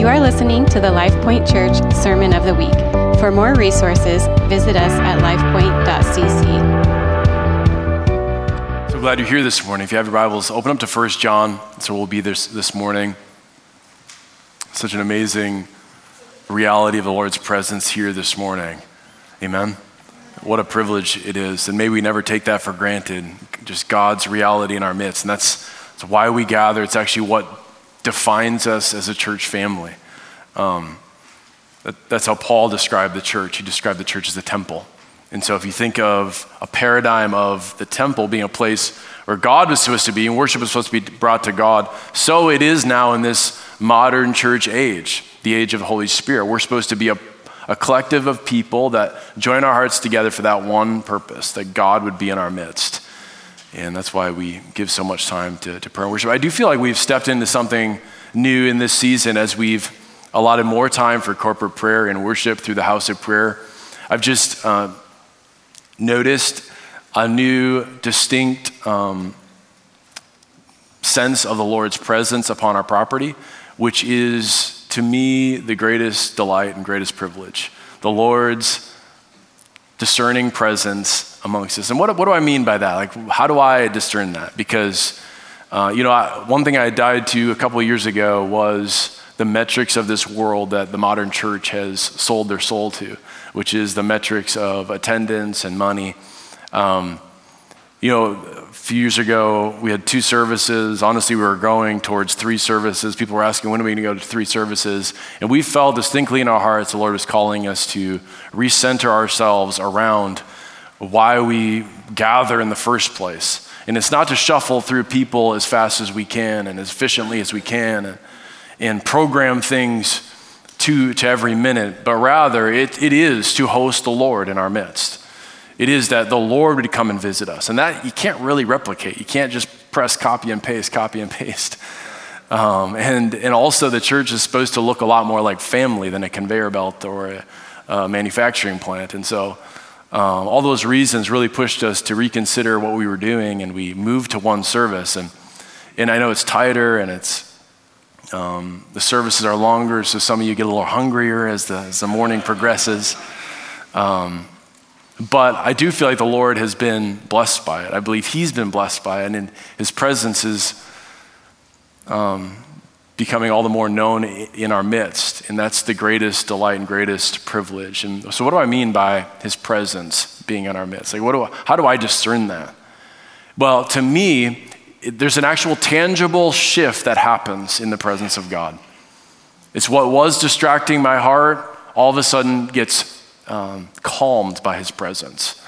You are listening to the LifePoint Church Sermon of the Week. For more resources, visit us at lifepoint.cc. So glad you're here this morning. If you have your Bibles, open up to 1 John. So we'll be this this morning. Such an amazing reality of the Lord's presence here this morning. Amen. What a privilege it is. And may we never take that for granted. Just God's reality in our midst. And that's, that's why we gather. It's actually what defines us as a church family. Um, that, that's how Paul described the church. He described the church as a temple. And so, if you think of a paradigm of the temple being a place where God was supposed to be and worship was supposed to be brought to God, so it is now in this modern church age, the age of the Holy Spirit. We're supposed to be a, a collective of people that join our hearts together for that one purpose, that God would be in our midst. And that's why we give so much time to, to prayer and worship. I do feel like we've stepped into something new in this season as we've allotted more time for corporate prayer and worship through the house of prayer. I've just uh, noticed a new, distinct um, sense of the Lord's presence upon our property, which is to me the greatest delight and greatest privilege. The Lord's discerning presence amongst us. And what, what do I mean by that? Like, how do I discern that? Because, uh, you know, I, one thing I died to a couple of years ago was the metrics of this world that the modern church has sold their soul to, which is the metrics of attendance and money. Um, you know, a few years ago, we had two services. Honestly, we were going towards three services. People were asking, when are we going to go to three services? And we felt distinctly in our hearts the Lord was calling us to recenter ourselves around why we gather in the first place. And it's not to shuffle through people as fast as we can and as efficiently as we can and, and program things to, to every minute, but rather it, it is to host the Lord in our midst it is that the Lord would come and visit us. And that you can't really replicate. You can't just press copy and paste, copy and paste. Um, and, and also, the church is supposed to look a lot more like family than a conveyor belt or a, a manufacturing plant. And so, um, all those reasons really pushed us to reconsider what we were doing, and we moved to one service. And, and I know it's tighter and it's, um, the services are longer, so some of you get a little hungrier as the, as the morning progresses. Um, but I do feel like the Lord has been blessed by it. I believe He's been blessed by it, and His presence is um, becoming all the more known in our midst. And that's the greatest delight and greatest privilege. And so, what do I mean by His presence being in our midst? Like, what do I, how do I discern that? Well, to me, there's an actual tangible shift that happens in the presence of God. It's what was distracting my heart all of a sudden gets um, calmed by his presence.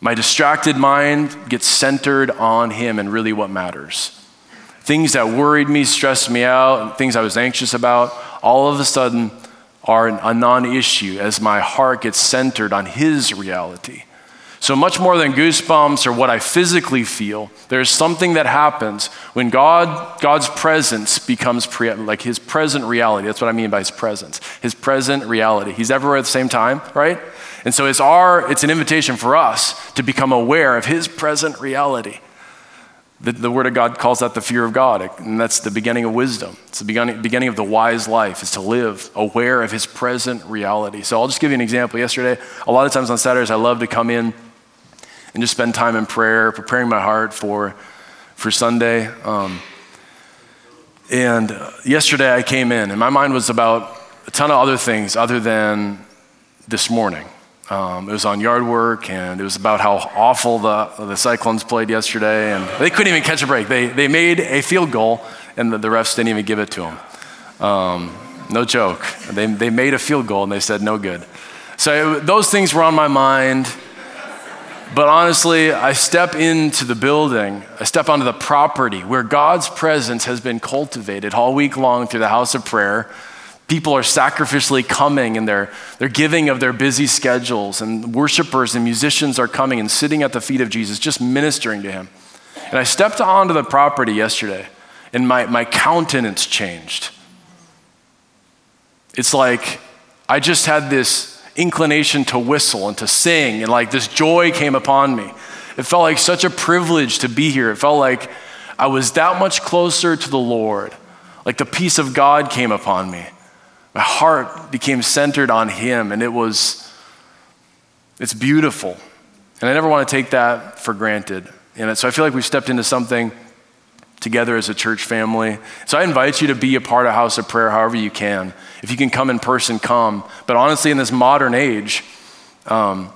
My distracted mind gets centered on him and really what matters. Things that worried me, stressed me out, things I was anxious about, all of a sudden are a non issue as my heart gets centered on his reality. So, much more than goosebumps or what I physically feel, there's something that happens when God, God's presence becomes pre- like his present reality. That's what I mean by his presence. His present reality. He's everywhere at the same time, right? And so it's our, it's an invitation for us to become aware of his present reality. The, the, Word of God calls that the fear of God, and that's the beginning of wisdom. It's the beginning, beginning of the wise life, is to live aware of His present reality. So I'll just give you an example. Yesterday, a lot of times on Saturdays, I love to come in and just spend time in prayer, preparing my heart for, for Sunday. Um, and yesterday I came in, and my mind was about a ton of other things other than this morning. Um, it was on yard work, and it was about how awful the, the Cyclones played yesterday, and they couldn't even catch a break. They, they made a field goal, and the, the refs didn't even give it to them. Um, no joke. They, they made a field goal, and they said no good. So those things were on my mind. But honestly, I step into the building, I step onto the property where God's presence has been cultivated all week long through the house of prayer. People are sacrificially coming and they're, they're giving of their busy schedules, and worshipers and musicians are coming and sitting at the feet of Jesus, just ministering to him. And I stepped onto the property yesterday, and my, my countenance changed. It's like I just had this inclination to whistle and to sing, and like this joy came upon me. It felt like such a privilege to be here. It felt like I was that much closer to the Lord. Like the peace of God came upon me. My heart became centered on Him, and it was, it's beautiful. And I never want to take that for granted. And so I feel like we've stepped into something together as a church family. So I invite you to be a part of House of Prayer however you can. If you can come in person, come. But honestly, in this modern age, um,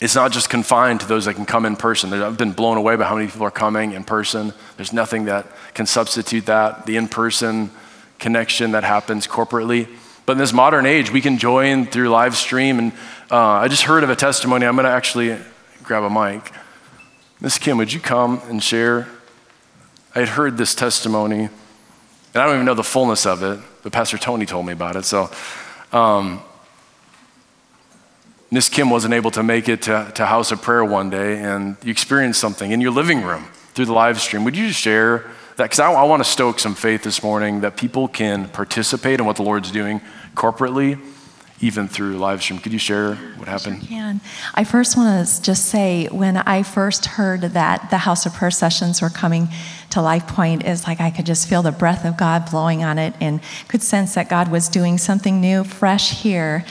it's not just confined to those that can come in person. I've been blown away by how many people are coming in person. There's nothing that can substitute that, the in person connection that happens corporately. But in this modern age, we can join through live stream. And uh, I just heard of a testimony. I'm going to actually grab a mic. Miss Kim, would you come and share? I had heard this testimony, and I don't even know the fullness of it, but Pastor Tony told me about it. So, um, Miss Kim wasn't able to make it to, to House of Prayer one day, and you experienced something in your living room through the live stream. Would you share? Because I, I want to stoke some faith this morning that people can participate in what the Lord's doing corporately even through live stream. Could you share what happened? Sure can. I first want to just say when I first heard that the House of Prayer sessions were coming to Life Point, is like I could just feel the breath of God blowing on it and could sense that God was doing something new, fresh here.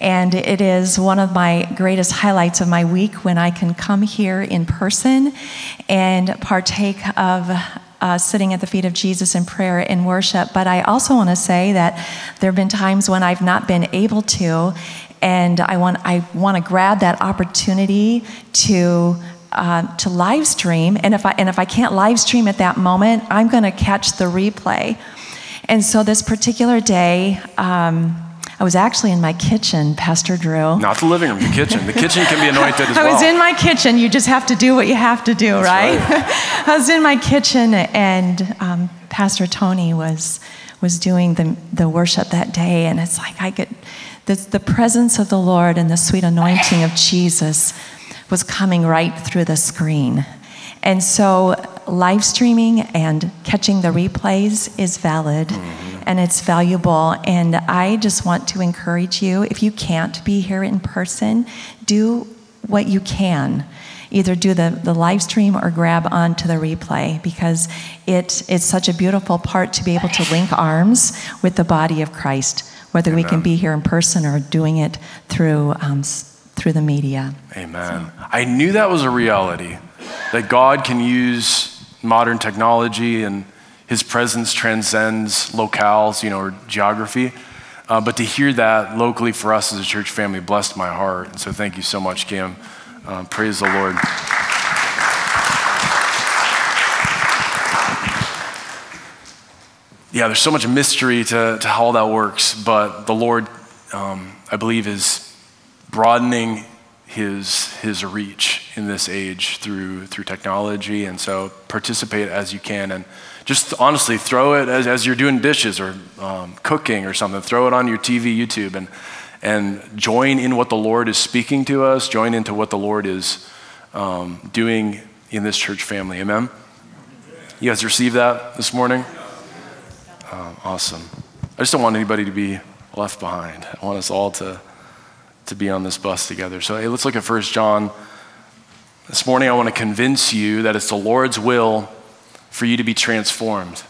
And it is one of my greatest highlights of my week when I can come here in person and partake of uh, sitting at the feet of Jesus in prayer and worship. But I also want to say that there have been times when I've not been able to, and I want I want to grab that opportunity to. Uh, to live stream, and if I and if I can't live stream at that moment, I'm going to catch the replay. And so this particular day, um, I was actually in my kitchen, Pastor Drew. Not the living room, the kitchen. The kitchen can be anointed as well. I was in my kitchen. You just have to do what you have to do, right? right. I was in my kitchen, and um, Pastor Tony was was doing the the worship that day, and it's like I could, the, the presence of the Lord and the sweet anointing of Jesus was coming right through the screen. And so, live streaming and catching the replays is valid mm-hmm. And it's valuable. And I just want to encourage you if you can't be here in person, do what you can. Either do the, the live stream or grab onto the replay because it, it's such a beautiful part to be able to link arms with the body of Christ, whether Amen. we can be here in person or doing it through, um, through the media. Amen. So. I knew that was a reality that God can use modern technology and his presence transcends locales, you know, or geography. Uh, but to hear that locally for us as a church family blessed my heart. And so thank you so much, Kim. Uh, praise the Lord. Yeah, there's so much mystery to, to how that works, but the Lord, um, I believe, is broadening his, his reach in this age through, through technology. And so participate as you can. And just honestly, throw it as, as you're doing dishes or um, cooking or something. Throw it on your TV, YouTube, and, and join in what the Lord is speaking to us. Join into what the Lord is um, doing in this church family. Amen? You guys receive that this morning? Um, awesome. I just don't want anybody to be left behind. I want us all to to be on this bus together. So, hey, let's look at First John. This morning, I want to convince you that it's the Lord's will for you to be transformed.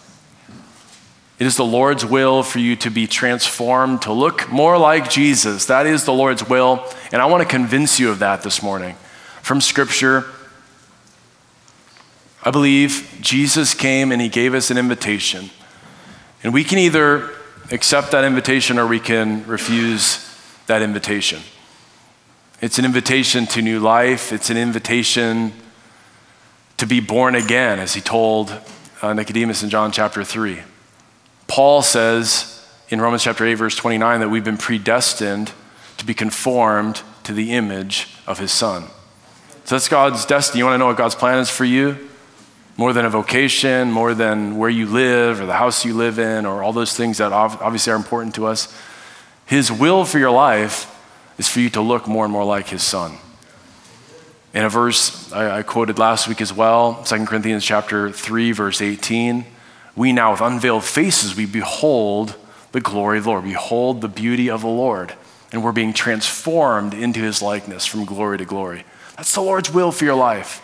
It is the Lord's will for you to be transformed, to look more like Jesus. That is the Lord's will. And I want to convince you of that this morning. From Scripture, I believe Jesus came and he gave us an invitation. And we can either accept that invitation or we can refuse that invitation. It's an invitation to new life, it's an invitation to be born again, as he told uh, Nicodemus in John chapter 3. Paul says in Romans chapter 8, verse 29, that we've been predestined to be conformed to the image of his son. So that's God's destiny. You want to know what God's plan is for you? More than a vocation, more than where you live or the house you live in, or all those things that obviously are important to us. His will for your life is for you to look more and more like his son. In a verse I, I quoted last week as well, 2 Corinthians chapter 3, verse 18, we now with unveiled faces we behold the glory of the Lord, behold the beauty of the Lord, and we're being transformed into his likeness from glory to glory. That's the Lord's will for your life.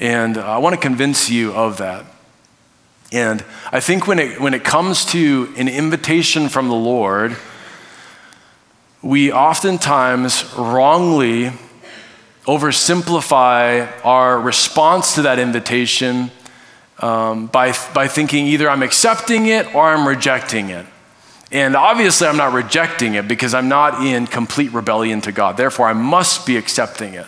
And uh, I want to convince you of that. And I think when it, when it comes to an invitation from the Lord, we oftentimes wrongly oversimplify our response to that invitation um, by, by thinking either I'm accepting it or I'm rejecting it. And obviously, I'm not rejecting it because I'm not in complete rebellion to God. Therefore, I must be accepting it.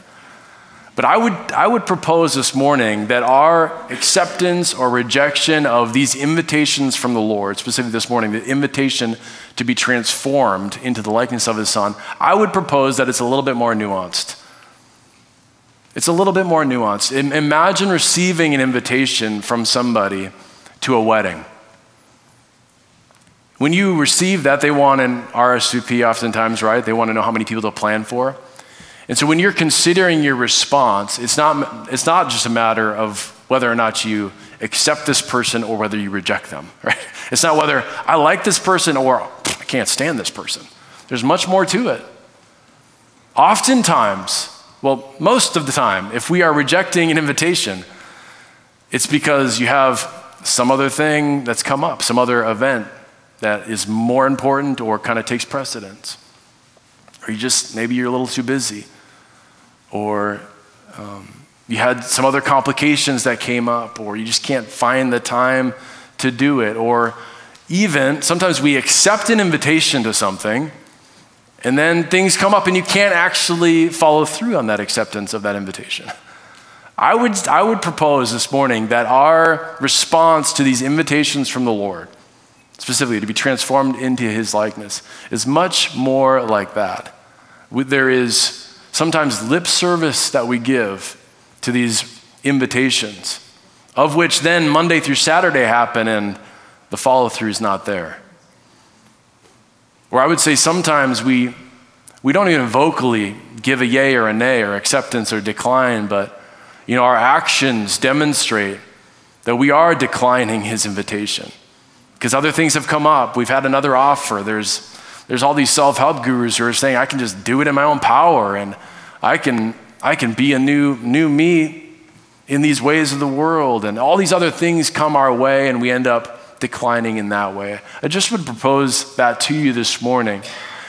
But I would, I would propose this morning that our acceptance or rejection of these invitations from the Lord, specifically this morning, the invitation to be transformed into the likeness of His Son, I would propose that it's a little bit more nuanced. It's a little bit more nuanced. Imagine receiving an invitation from somebody to a wedding. When you receive that, they want an RSVP oftentimes, right? They want to know how many people to plan for. And so when you're considering your response, it's not, it's not just a matter of whether or not you accept this person or whether you reject them, right? It's not whether I like this person or I can't stand this person. There's much more to it. Oftentimes, well, most of the time, if we are rejecting an invitation, it's because you have some other thing that's come up, some other event that is more important or kind of takes precedence. Or you just, maybe you're a little too busy or um, you had some other complications that came up, or you just can't find the time to do it, or even sometimes we accept an invitation to something and then things come up and you can't actually follow through on that acceptance of that invitation. I would, I would propose this morning that our response to these invitations from the Lord, specifically to be transformed into his likeness, is much more like that. There is sometimes lip service that we give to these invitations, of which then Monday through Saturday happen and the follow through is not there. Or I would say sometimes we, we don't even vocally give a yay or a nay or acceptance or decline, but you know, our actions demonstrate that we are declining his invitation. Because other things have come up. We've had another offer. There's there's all these self-help gurus who are saying I can just do it in my own power and I can, I can be a new, new me in these ways of the world. And all these other things come our way and we end up declining in that way. I just would propose that to you this morning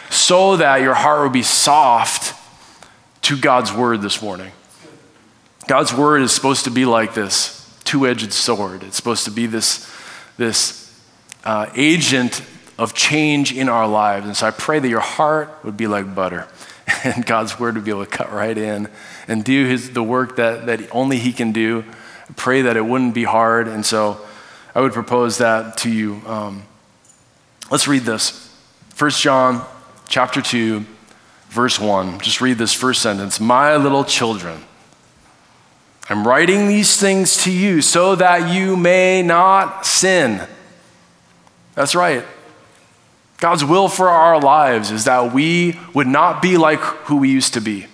so that your heart would be soft to God's word this morning. God's word is supposed to be like this two edged sword. It's supposed to be this, this uh, agent of change in our lives. And so I pray that your heart would be like butter and God's word would be able to cut right in and do his, the work that, that only he can do. I pray that it wouldn't be hard. And so I would propose that to you. Um, let's read this. 1 John chapter 2, verse 1. Just read this first sentence. My little children, I'm writing these things to you so that you may not sin. That's right. God's will for our lives is that we would not be like who we used to be.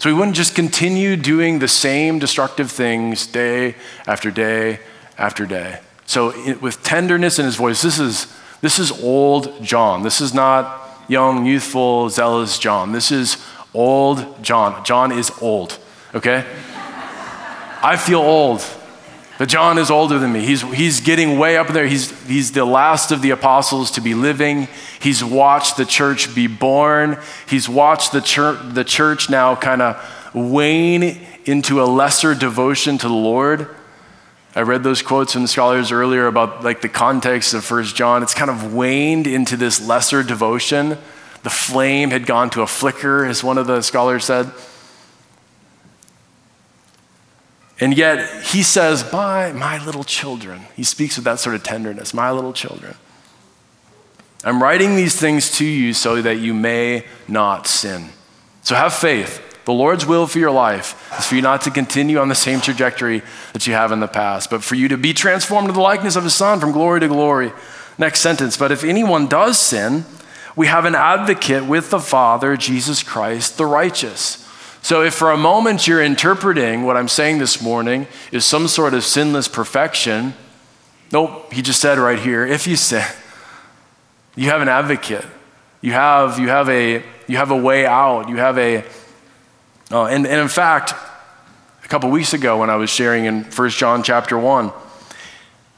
So we wouldn't just continue doing the same destructive things day after day after day. So, with tenderness in his voice, this is, this is old John. This is not young, youthful, zealous John. This is old John. John is old, okay? I feel old. But John is older than me. He's, he's getting way up there. He's, he's the last of the apostles to be living. He's watched the church be born. He's watched the church, the church now kind of wane into a lesser devotion to the Lord. I read those quotes from the scholars earlier about like the context of First John. It's kind of waned into this lesser devotion. The flame had gone to a flicker, as one of the scholars said. And yet he says, My, my little children. He speaks with that sort of tenderness, my little children. I'm writing these things to you so that you may not sin. So have faith. The Lord's will for your life is for you not to continue on the same trajectory that you have in the past, but for you to be transformed to the likeness of His Son from glory to glory. Next sentence. But if anyone does sin, we have an advocate with the Father, Jesus Christ, the righteous. So, if for a moment you're interpreting what I'm saying this morning is some sort of sinless perfection, nope, he just said right here if you sin, you have an advocate. You have, you have, a, you have a way out. You have a, uh, and, and in fact, a couple weeks ago when I was sharing in 1 John chapter 1,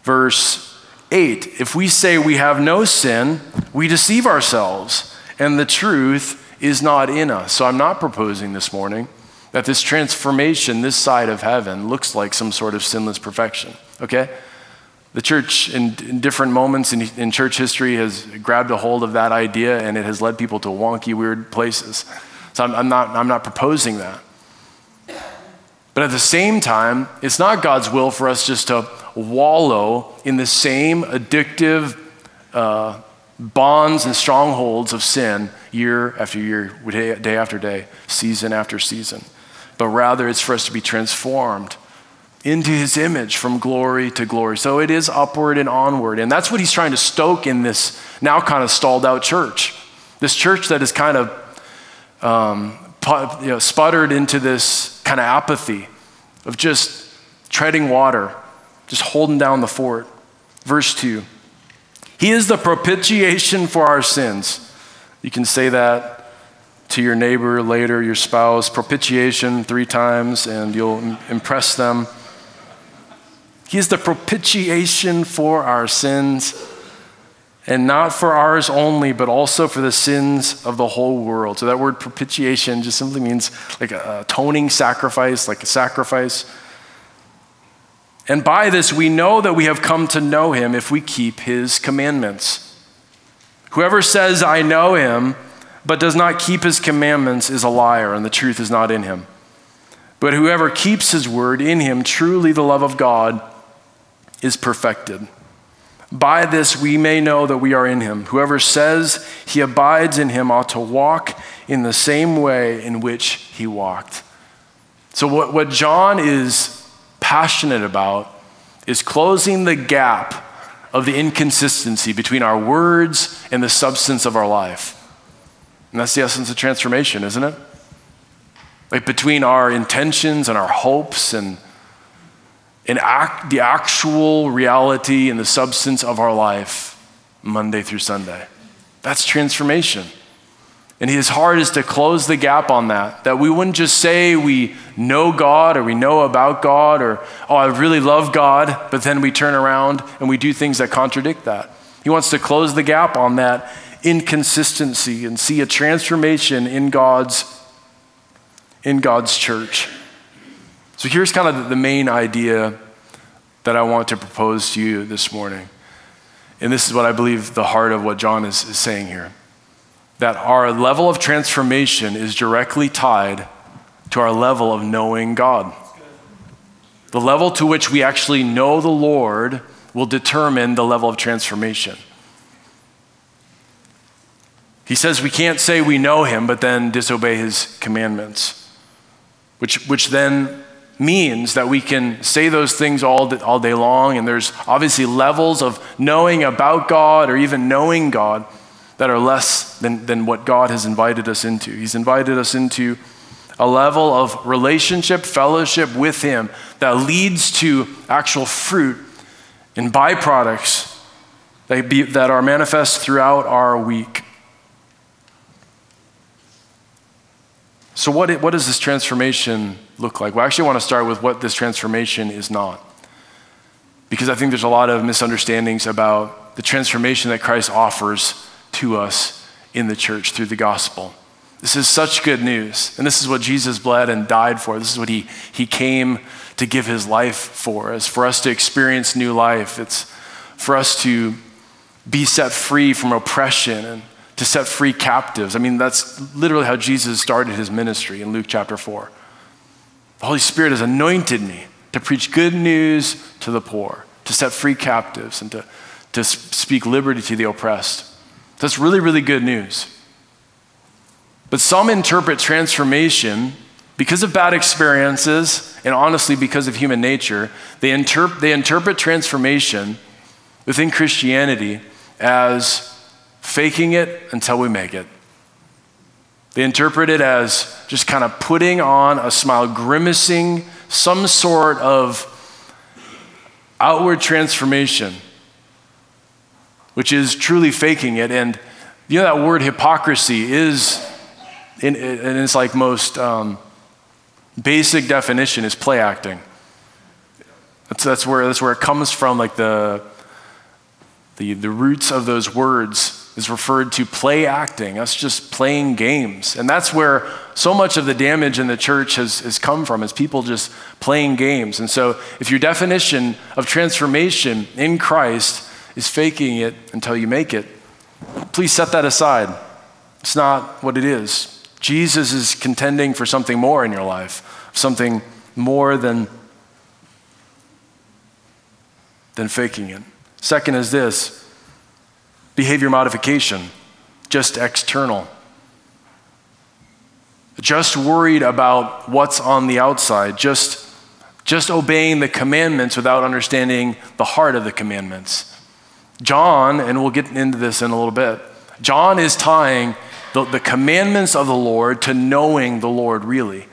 Verse 8 If we say we have no sin, we deceive ourselves, and the truth is not in us. So I'm not proposing this morning that this transformation this side of heaven looks like some sort of sinless perfection, okay? The church, in, in different moments in, in, church history, has grabbed a hold of that idea and it has led people to wonky, weird places. So I'm, I'm, not, I'm not proposing that. But at the same time, it's not God's will for us just to wallow in the same addictive uh, bonds and strongholds of sin year after year, day, after day, season after season. But rather, it's for us to be transformed into his image from glory to glory. So it is upward and onward. And that's what he's trying to stoke in this now kind of stalled out church. This church that is kind of um, you know, sputtered into this kind of apathy of just treading water, just holding down the fort. Verse 2 He is the propitiation for our sins. You can say that to your neighbor later, your spouse, propitiation three times, and you'll impress them. He is the propitiation for our sins, and not for ours only, but also for the sins of the whole world. So that word propitiation just simply means like a atoning sacrifice, like a sacrifice. And by this we know that we have come to know him if we keep his commandments. Whoever says, I know him, but does not keep his commandments is a liar, and the truth is not in him. But whoever keeps his word in him, truly the love of God is perfected. By this we may know that we are in him. Whoever says he abides in him ought to walk in the same way in which he walked. So, what, what John is passionate about is closing the gap of the inconsistency between our words and the substance of our life. And that's the essence of transformation, isn't it? Like between our intentions and our hopes and in act, the actual reality and the substance of our life, Monday through Sunday. That's transformation. And his heart is to close the gap on that, that we wouldn't just say we know God or we know about God or, oh, I really love God, but then we turn around and we do things that contradict that. He wants to close the gap on that inconsistency and see a transformation in God's, in God's church. So here's kind of the main idea that I want to propose to you this morning. And this is what I believe the heart of what John is, is saying here that our level of transformation is directly tied to our level of knowing God. The level to which we actually know the Lord will determine the level of transformation. He says we can't say we know him, but then disobey his commandments, which, which then means that we can say those things all, all day long, and there's obviously levels of knowing about God or even knowing God that are less than, than what God has invited us into. He's invited us into a level of relationship, fellowship with Him that leads to actual fruit and byproducts that, be, that are manifest throughout our week. So, what, what does this transformation look like? Well, I actually want to start with what this transformation is not. Because I think there's a lot of misunderstandings about the transformation that Christ offers to us in the church through the gospel. This is such good news. And this is what Jesus bled and died for. This is what he, he came to give his life for, is for us to experience new life. It's for us to be set free from oppression and to set free captives. I mean, that's literally how Jesus started his ministry in Luke chapter 4. The Holy Spirit has anointed me to preach good news to the poor, to set free captives, and to, to speak liberty to the oppressed. That's really, really good news. But some interpret transformation because of bad experiences, and honestly, because of human nature, they, interp- they interpret transformation within Christianity as faking it until we make it. They interpret it as just kind of putting on a smile, grimacing, some sort of outward transformation, which is truly faking it. And you know that word hypocrisy is, in, in its like most um, basic definition, is play acting. That's, that's, where, that's where it comes from, like the, the, the roots of those words is referred to play acting, us just playing games. And that's where so much of the damage in the church has, has come from, is people just playing games. And so if your definition of transformation in Christ is faking it until you make it, please set that aside. It's not what it is. Jesus is contending for something more in your life, something more than, than faking it. Second is this behavior modification, just external. Just worried about what's on the outside, just, just obeying the commandments without understanding the heart of the commandments. John, and we'll get into this in a little bit, John is tying the, the commandments of the Lord to knowing the Lord really,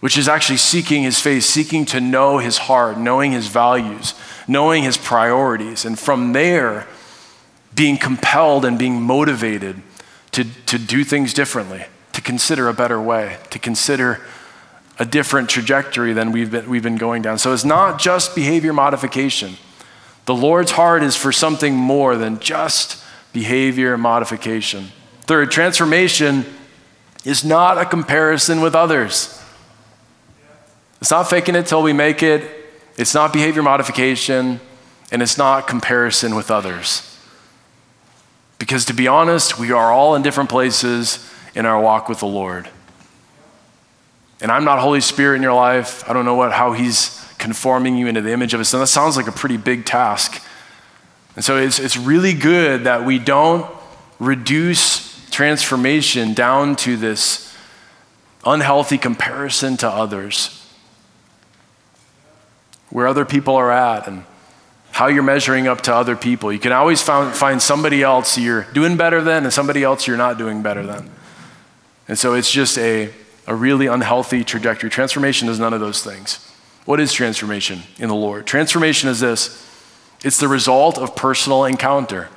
which is actually seeking his face, seeking to know his heart, knowing his values, knowing his priorities. And from there, being compelled and being motivated to, to do things differently, to consider a better way, to consider a different trajectory than we've been, we've been going down. So it's not just behavior modification. The Lord's heart is for something more than just behavior modification. Third, transformation is not a comparison with others. It's not faking it till we make it, it's not behavior modification, and it's not comparison with others. Because to be honest, we are all in different places in our walk with the Lord. And I'm not Holy Spirit in your life. I don't know what, how He's conforming you into the image of His Son. That sounds like a pretty big task. And so it's, it's really good that we don't reduce transformation down to this unhealthy comparison to others, where other people are at, and how you're measuring up to other people. You can always find, find somebody else you're doing better than and somebody else you're not doing better than. And so it's just a, a really unhealthy trajectory. Transformation is none of those things. What is transformation in the Lord? Transformation is this it's the result of personal encounter.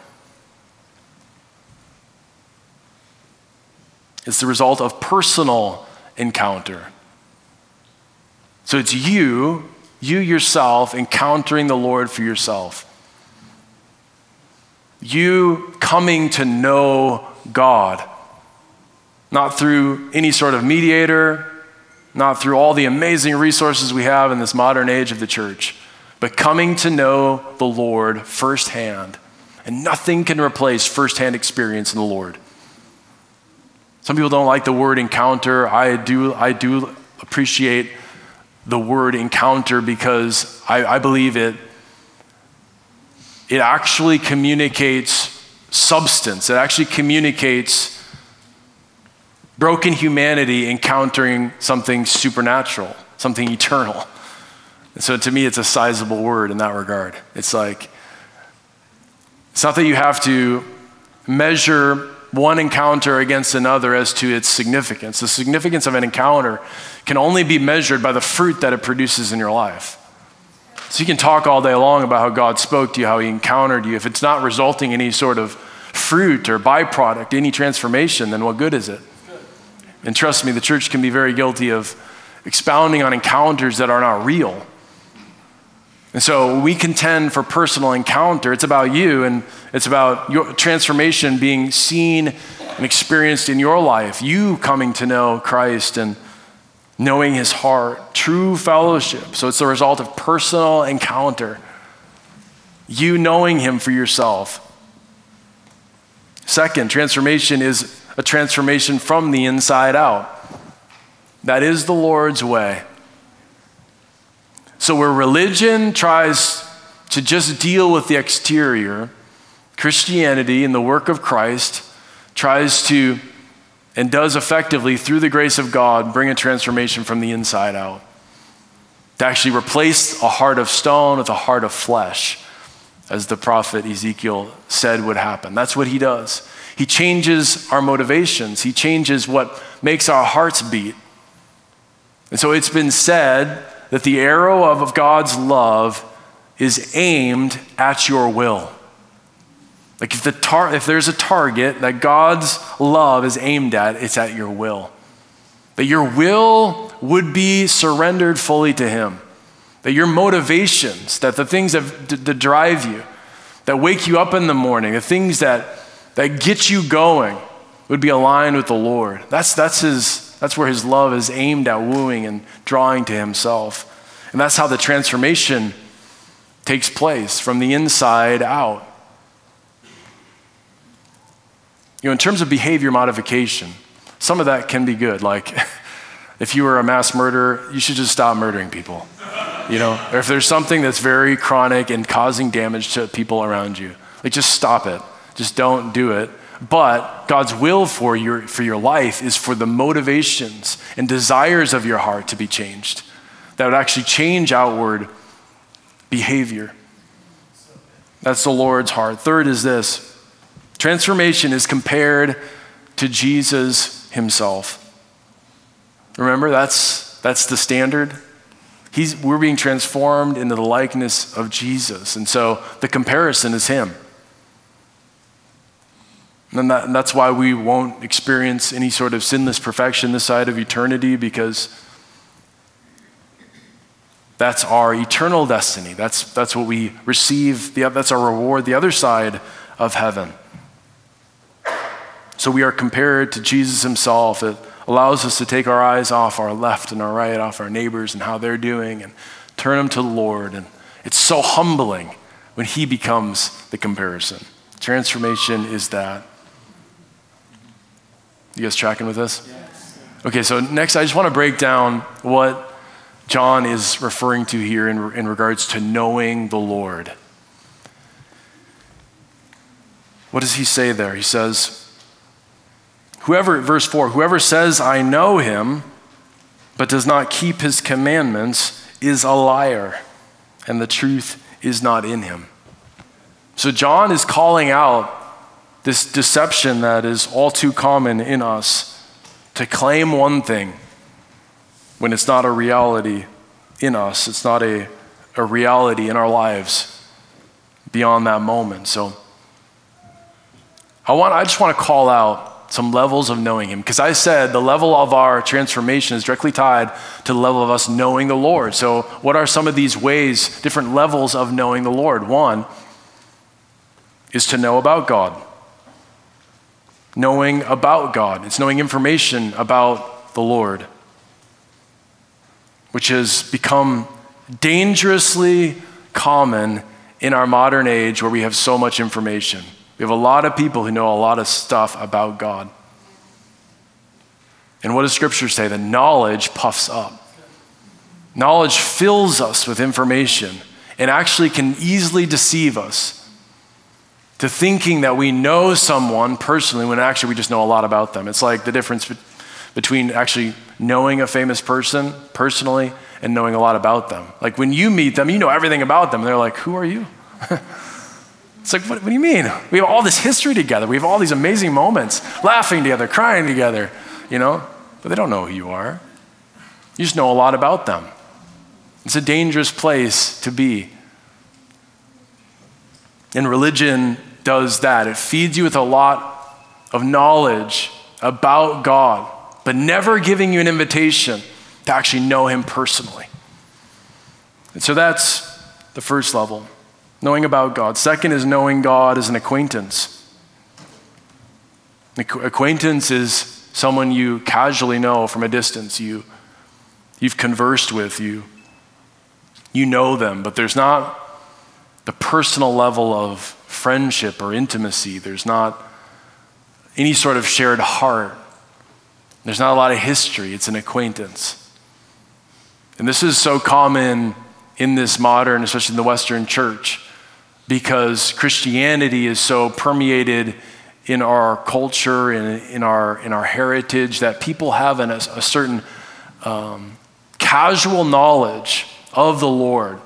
It's the result of personal encounter. So it's you you yourself encountering the Lord for yourself. You coming to know God, not through any sort of mediator, not through all the amazing resources we have in this modern age of the church, but coming to know the Lord firsthand. And nothing can replace firsthand experience in the Lord. Some people don't like the word encounter. I do, I do appreciate the word encounter because I, I believe it, it actually communicates substance. It actually communicates broken humanity encountering something supernatural, something eternal. And so to me, it's a sizable word in that regard. It's like, it's not that you have to measure one encounter against another as to its significance. The significance of an encounter can only be measured by the fruit that it produces in your life. So you can talk all day long about how God spoke to you, how He encountered you. If it's not resulting in any sort of fruit or byproduct, any transformation, then what good is it? And trust me, the church can be very guilty of expounding on encounters that are not real. And so we contend for personal encounter. It's about you and it's about your transformation being seen and experienced in your life. You coming to know Christ and knowing his heart, true fellowship. So it's the result of personal encounter. You knowing him for yourself. Second, transformation is a transformation from the inside out. That is the Lord's way. So, where religion tries to just deal with the exterior, Christianity and the work of Christ tries to and does effectively, through the grace of God, bring a transformation from the inside out. To actually replace a heart of stone with a heart of flesh, as the prophet Ezekiel said would happen. That's what he does. He changes our motivations, he changes what makes our hearts beat. And so it's been said that the arrow of God's love is aimed at your will. Like if, the tar- if there's a target that God's love is aimed at, it's at your will. That your will would be surrendered fully to Him. That your motivations, that the things that, that drive you, that wake you up in the morning, the things that, that get you going would be aligned with the Lord. That's, that's, his, that's where his love is aimed at wooing and drawing to himself. And that's how the transformation takes place from the inside out. You know, in terms of behavior modification, some of that can be good. Like, if you were a mass murderer, you should just stop murdering people. You know, or if there's something that's very chronic and causing damage to people around you, like just stop it. Just don't do it. But God's will for your, for your life is for the motivations and desires of your heart to be changed. That would actually change outward behavior. That's the Lord's heart. Third is this transformation is compared to Jesus himself. Remember, that's, that's the standard. He's, we're being transformed into the likeness of Jesus. And so the comparison is him. And, that, and that's why we won't experience any sort of sinless perfection this side of eternity because that's our eternal destiny. That's, that's what we receive, the, that's our reward, the other side of heaven. So we are compared to Jesus himself. It allows us to take our eyes off our left and our right, off our neighbors and how they're doing, and turn them to the Lord. And it's so humbling when he becomes the comparison. Transformation is that. You guys tracking with this? Okay, so next I just want to break down what John is referring to here in, in regards to knowing the Lord. What does he say there? He says, Whoever, verse 4, whoever says, I know him, but does not keep his commandments, is a liar, and the truth is not in him. So John is calling out this deception that is all too common in us to claim one thing when it's not a reality in us, it's not a, a reality in our lives beyond that moment. So I, want, I just want to call out some levels of knowing Him. Because I said the level of our transformation is directly tied to the level of us knowing the Lord. So, what are some of these ways, different levels of knowing the Lord? One is to know about God. Knowing about God, it's knowing information about the Lord which has become dangerously common in our modern age where we have so much information. We have a lot of people who know a lot of stuff about God. And what does Scripture say? That knowledge puffs up. Knowledge fills us with information and actually can easily deceive us to thinking that we know someone personally when actually we just know a lot about them. It's like the difference between actually knowing a famous person personally and knowing a lot about them. Like when you meet them, you know everything about them. They're like, Who are you? it's like, what, what, do you mean? We have all this history together. We have all these amazing moments, laughing together, crying together, you know? But they don't know who you are. You just know a lot about them. It's a dangerous place to be. And religion does that. It feeds you with a lot of knowledge about God but never giving you an invitation to actually know Him personally. And so that's the first level, knowing about God. Second is knowing God as an acquaintance. Acquaintance is someone you casually know from a distance. You, you've conversed with, you, you know them, but there's not the personal level of friendship or intimacy. There's not any sort of shared heart. There's not a lot of history, it's an acquaintance. And this is so common in this modern, especially in the Western church, because Christianity is so permeated in our culture and in our, in our heritage that people have an, a, a certain um, casual knowledge of the Lord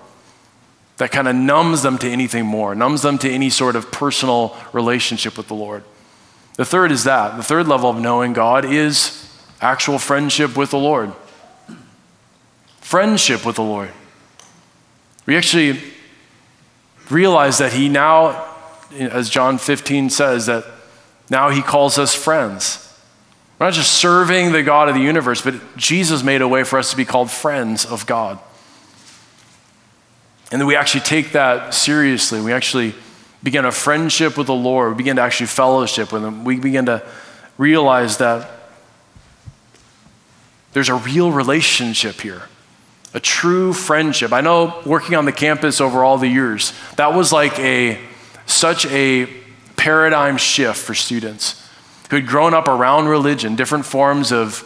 that kind of numbs them to anything more, numbs them to any sort of personal relationship with the Lord. The third is that. The third level of knowing God is actual friendship with the Lord. Friendship with the Lord. We actually realize that He now, as John 15 says, that now He calls us friends. We're not just serving the God of the universe, but Jesus made a way for us to be called friends of God. And then we actually take that seriously. We actually begin a friendship with the Lord. We begin to actually fellowship with Him. We begin to realize that there's a real relationship here, a true friendship. I know working on the campus over all the years, that was like a such a paradigm shift for students who had grown up around religion, different forms of,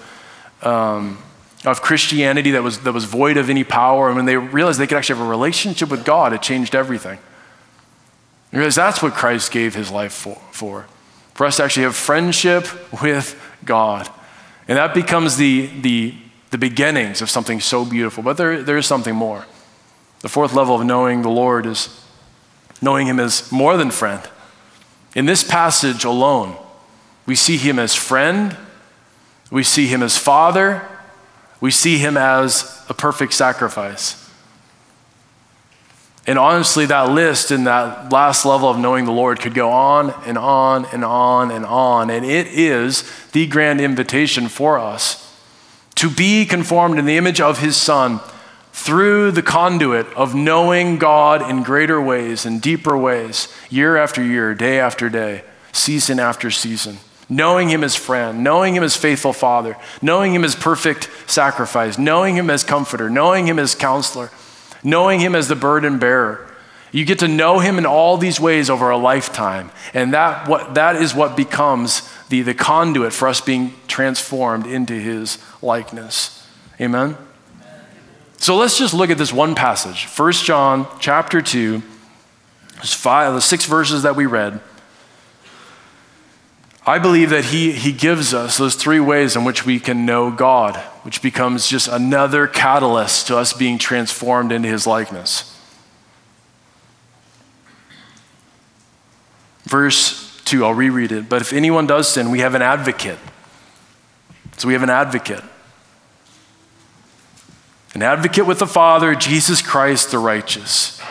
um, of Christianity that was, that was void of any power. And when they realized they could actually have a relationship with God, it changed everything. Because that's what Christ gave his life for, for, for us to actually have friendship with God. And that becomes the, the, the beginnings of something so beautiful. But there, there is something more. The fourth level of knowing the Lord is knowing him as more than friend. In this passage alone, we see him as friend, we see him as father, we see him as a perfect sacrifice. And honestly, that list in that last level of knowing the Lord could go on and on and on and on. And it is the grand invitation for us to be conformed in the image of his Son through the conduit of knowing God in greater ways and deeper ways, year after year, day after day, season after season. Knowing him as friend, knowing him as faithful father, knowing him as perfect sacrifice, knowing him as comforter, knowing him as counselor knowing Him as the burden bearer. You get to know Him in all these ways over a lifetime. And that, what, that is what becomes the, the conduit for us being transformed into His likeness. Amen? So let's just look at this one passage 1 John chapter 2, five, the six verses that we read. I believe that he, he gives us those three ways in which we can know God, which becomes just another catalyst to us being transformed into his likeness. Verse 2, I'll reread it. But if anyone does sin, we have an advocate. So we have an advocate. An advocate with the Father, Jesus Christ the righteous.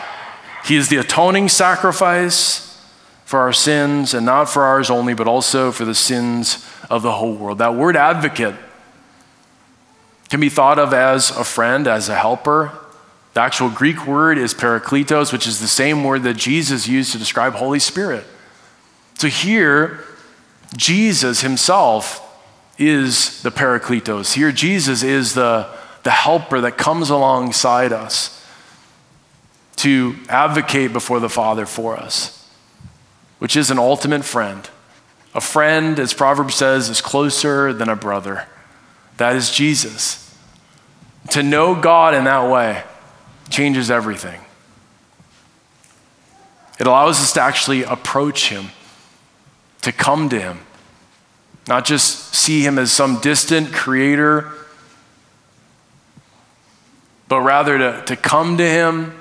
He is the atoning sacrifice for our sins, and not for ours only, but also for the sins of the whole world. That word advocate can be thought of as a friend, as a helper. The actual Greek word is parakletos, which is the same word that Jesus used to describe Holy Spirit. So here, Jesus himself is the parakletos. Here, Jesus is the, the helper that comes alongside us to advocate before the Father for us which is an ultimate friend. A friend, as Proverbs says, is closer than a brother. That is Jesus. To know God in that way changes everything. It allows us to actually approach Him, to come to Him, not just see Him as some distant creator, but rather to, to come to Him,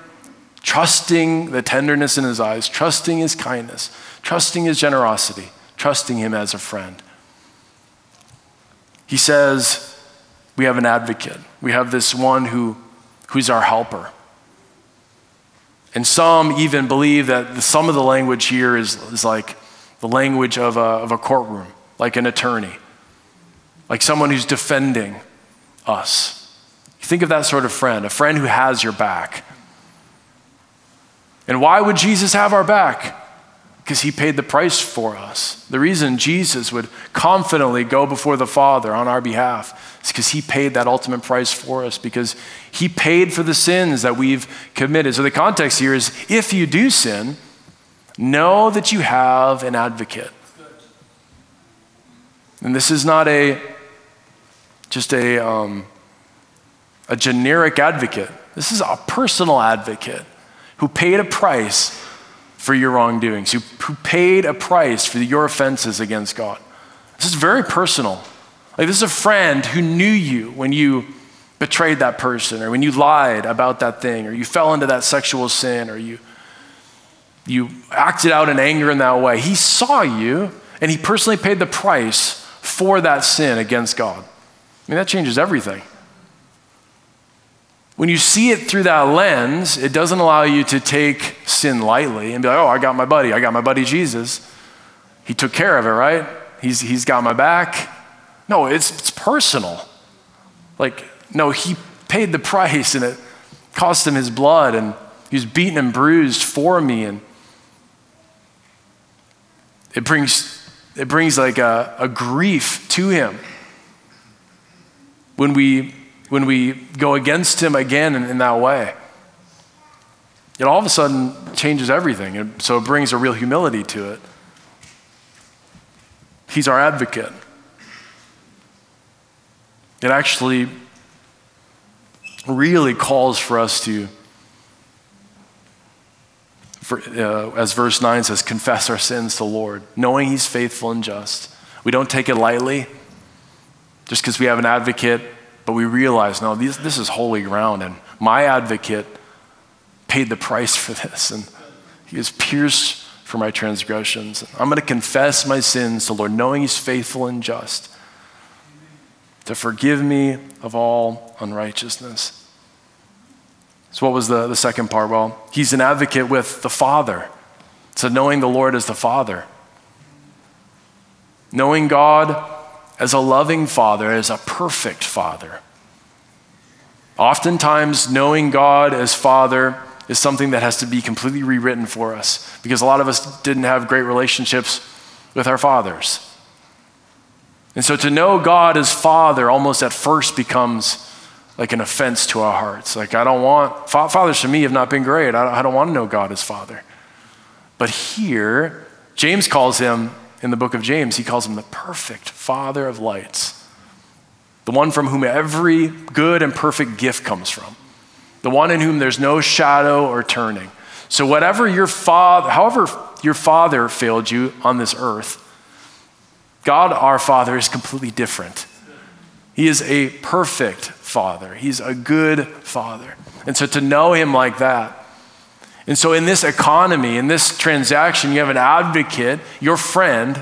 trusting the tenderness in His eyes, trusting His kindness trusting his generosity, trusting him as a friend. He says, We have an advocate. We have this one who, who's our helper. And some even believe that the, some of the language here is, is like the language of a, of a courtroom, like an attorney, like someone who's defending us. Think of that sort of friend, a friend who has your back. And why would Jesus have our back? because he paid the price for us. The reason Jesus would confidently go before the Father on our behalf is because he paid that ultimate price for us, because he paid for the sins that we've committed. So the context here is if you do sin, know that you have an advocate. And this is not a just a, um, a generic advocate. This is a personal advocate who paid a price for your wrongdoings, who, who paid a price for your offenses against God. This is very personal. Like, this is a friend who knew you when you betrayed that person, or when you lied about that thing, or you fell into that sexual sin, or you, you acted out in anger in that way. He saw you, and he personally paid the price for that sin against God. I mean, that changes everything. When you see it through that lens, it doesn't allow you to take sin lightly and be like, oh, I got my buddy. I got my buddy Jesus. He took care of it, right? He's, he's got my back. No, it's, it's personal. Like, no, he paid the price and it cost him his blood and He was beaten and bruised for me. And it brings, it brings like a, a grief to him when we, when we go against him again in, in that way. It all of a sudden changes everything. And so it brings a real humility to it. He's our advocate. It actually really calls for us to, for, uh, as verse 9 says, confess our sins to the Lord, knowing He's faithful and just. We don't take it lightly just because we have an advocate, but we realize, no, this, this is holy ground, and my advocate paid the price for this, and He is pierced for my transgressions. I'm going to confess my sins to the Lord, knowing He's faithful and just to forgive me of all unrighteousness. So, what was the, the second part? Well, he's an advocate with the Father. So, knowing the Lord as the Father. Knowing God as a loving Father, as a perfect Father. Oftentimes, knowing God as Father is something that has to be completely rewritten for us because a lot of us didn't have great relationships with our fathers. And so to know God as Father almost at first becomes like an offense to our hearts. Like, I don't want, fathers to me have not been great. I don't, I don't want to know God as Father. But here, James calls him, in the book of James, he calls him the perfect Father of lights, the one from whom every good and perfect gift comes from, the one in whom there's no shadow or turning. So, whatever your father, however your father failed you on this earth, God our Father is completely different. He is a perfect Father, He's a good Father. And so to know Him like that, and so in this economy, in this transaction, you have an advocate, your friend,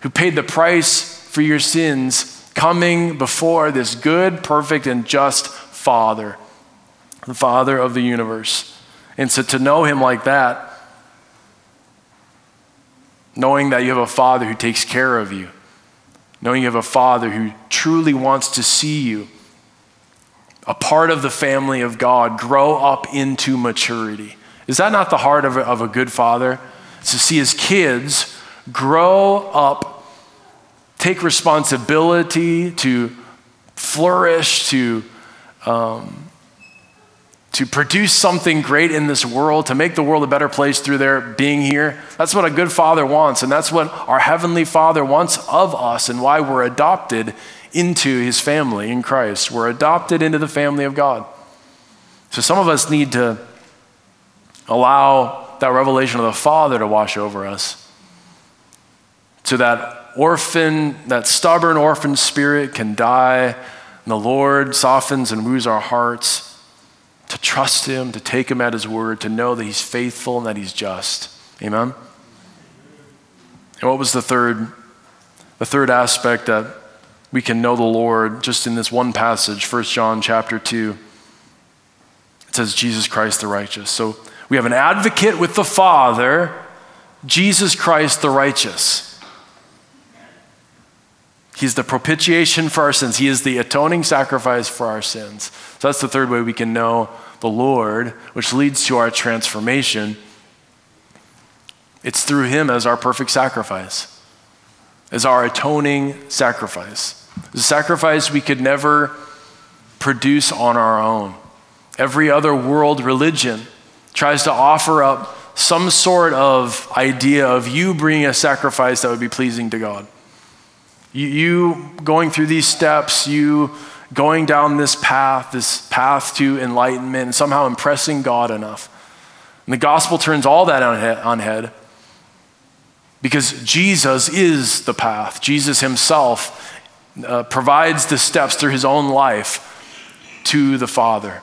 who paid the price for your sins, coming before this good, perfect, and just Father, the Father of the universe. And so to know Him like that, knowing that you have a father who takes care of you, knowing you have a father who truly wants to see you, a part of the family of God, grow up into maturity. Is that not the heart of a, of a good father? to see his kids grow up, take responsibility, to flourish, to um, to produce something great in this world, to make the world a better place through their being here. That's what a good father wants, and that's what our heavenly father wants of us, and why we're adopted into his family in Christ. We're adopted into the family of God. So some of us need to allow that revelation of the Father to wash over us. So that orphan, that stubborn orphan spirit can die, and the Lord softens and woos our hearts to trust Him, to take Him at His word, to know that He's faithful and that He's just. Amen? And what was the third? The third aspect that we can know the Lord just in this one passage, 1 John chapter 2. It says, Jesus Christ the righteous. So we have an advocate with the Father, Jesus Christ the righteous. He's the propitiation for our sins. He is the atoning sacrifice for our sins. So that's the third way we can know the Lord, which leads to our transformation. It's through Him as our perfect sacrifice, as our atoning sacrifice. The sacrifice we could never produce on our own. Every other world religion tries to offer up some sort of idea of you bringing a sacrifice that would be pleasing to God. You, you going through these steps, you going down this path, this path to enlightenment, and somehow impressing God enough. And the gospel turns all that on head, on head because Jesus is the path. Jesus himself uh, provides the steps through his own life to the Father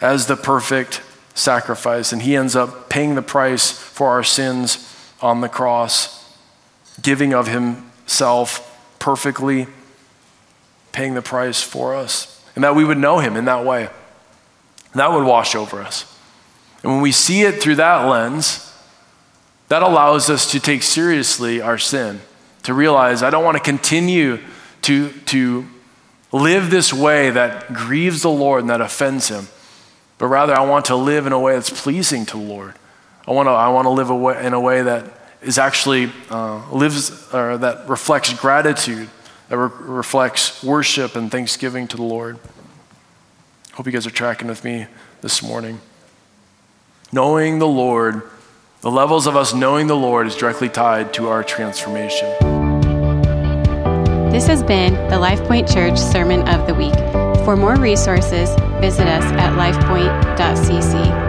as the perfect sacrifice. And he ends up paying the price for our sins on the cross, giving of himself perfectly, paying the price for us, and that we would know him in that way. That would wash over us. And when we see it through that lens, that allows us to take seriously our sin, to realize I don't want to continue to, to live this way that grieves the Lord and that offends him. But rather I want to live in a way that's pleasing to the Lord. I want to, I want to live a way, in a way that is actually uh, lives or that reflects gratitude, that re- reflects worship and thanksgiving to the Lord. Hope you guys are tracking with me this morning. Knowing the Lord, the levels of us knowing the Lord is directly tied to our transformation. This has been the LifePoint Church Sermon of the Week. For more resources, visit us at lifepoint.cc.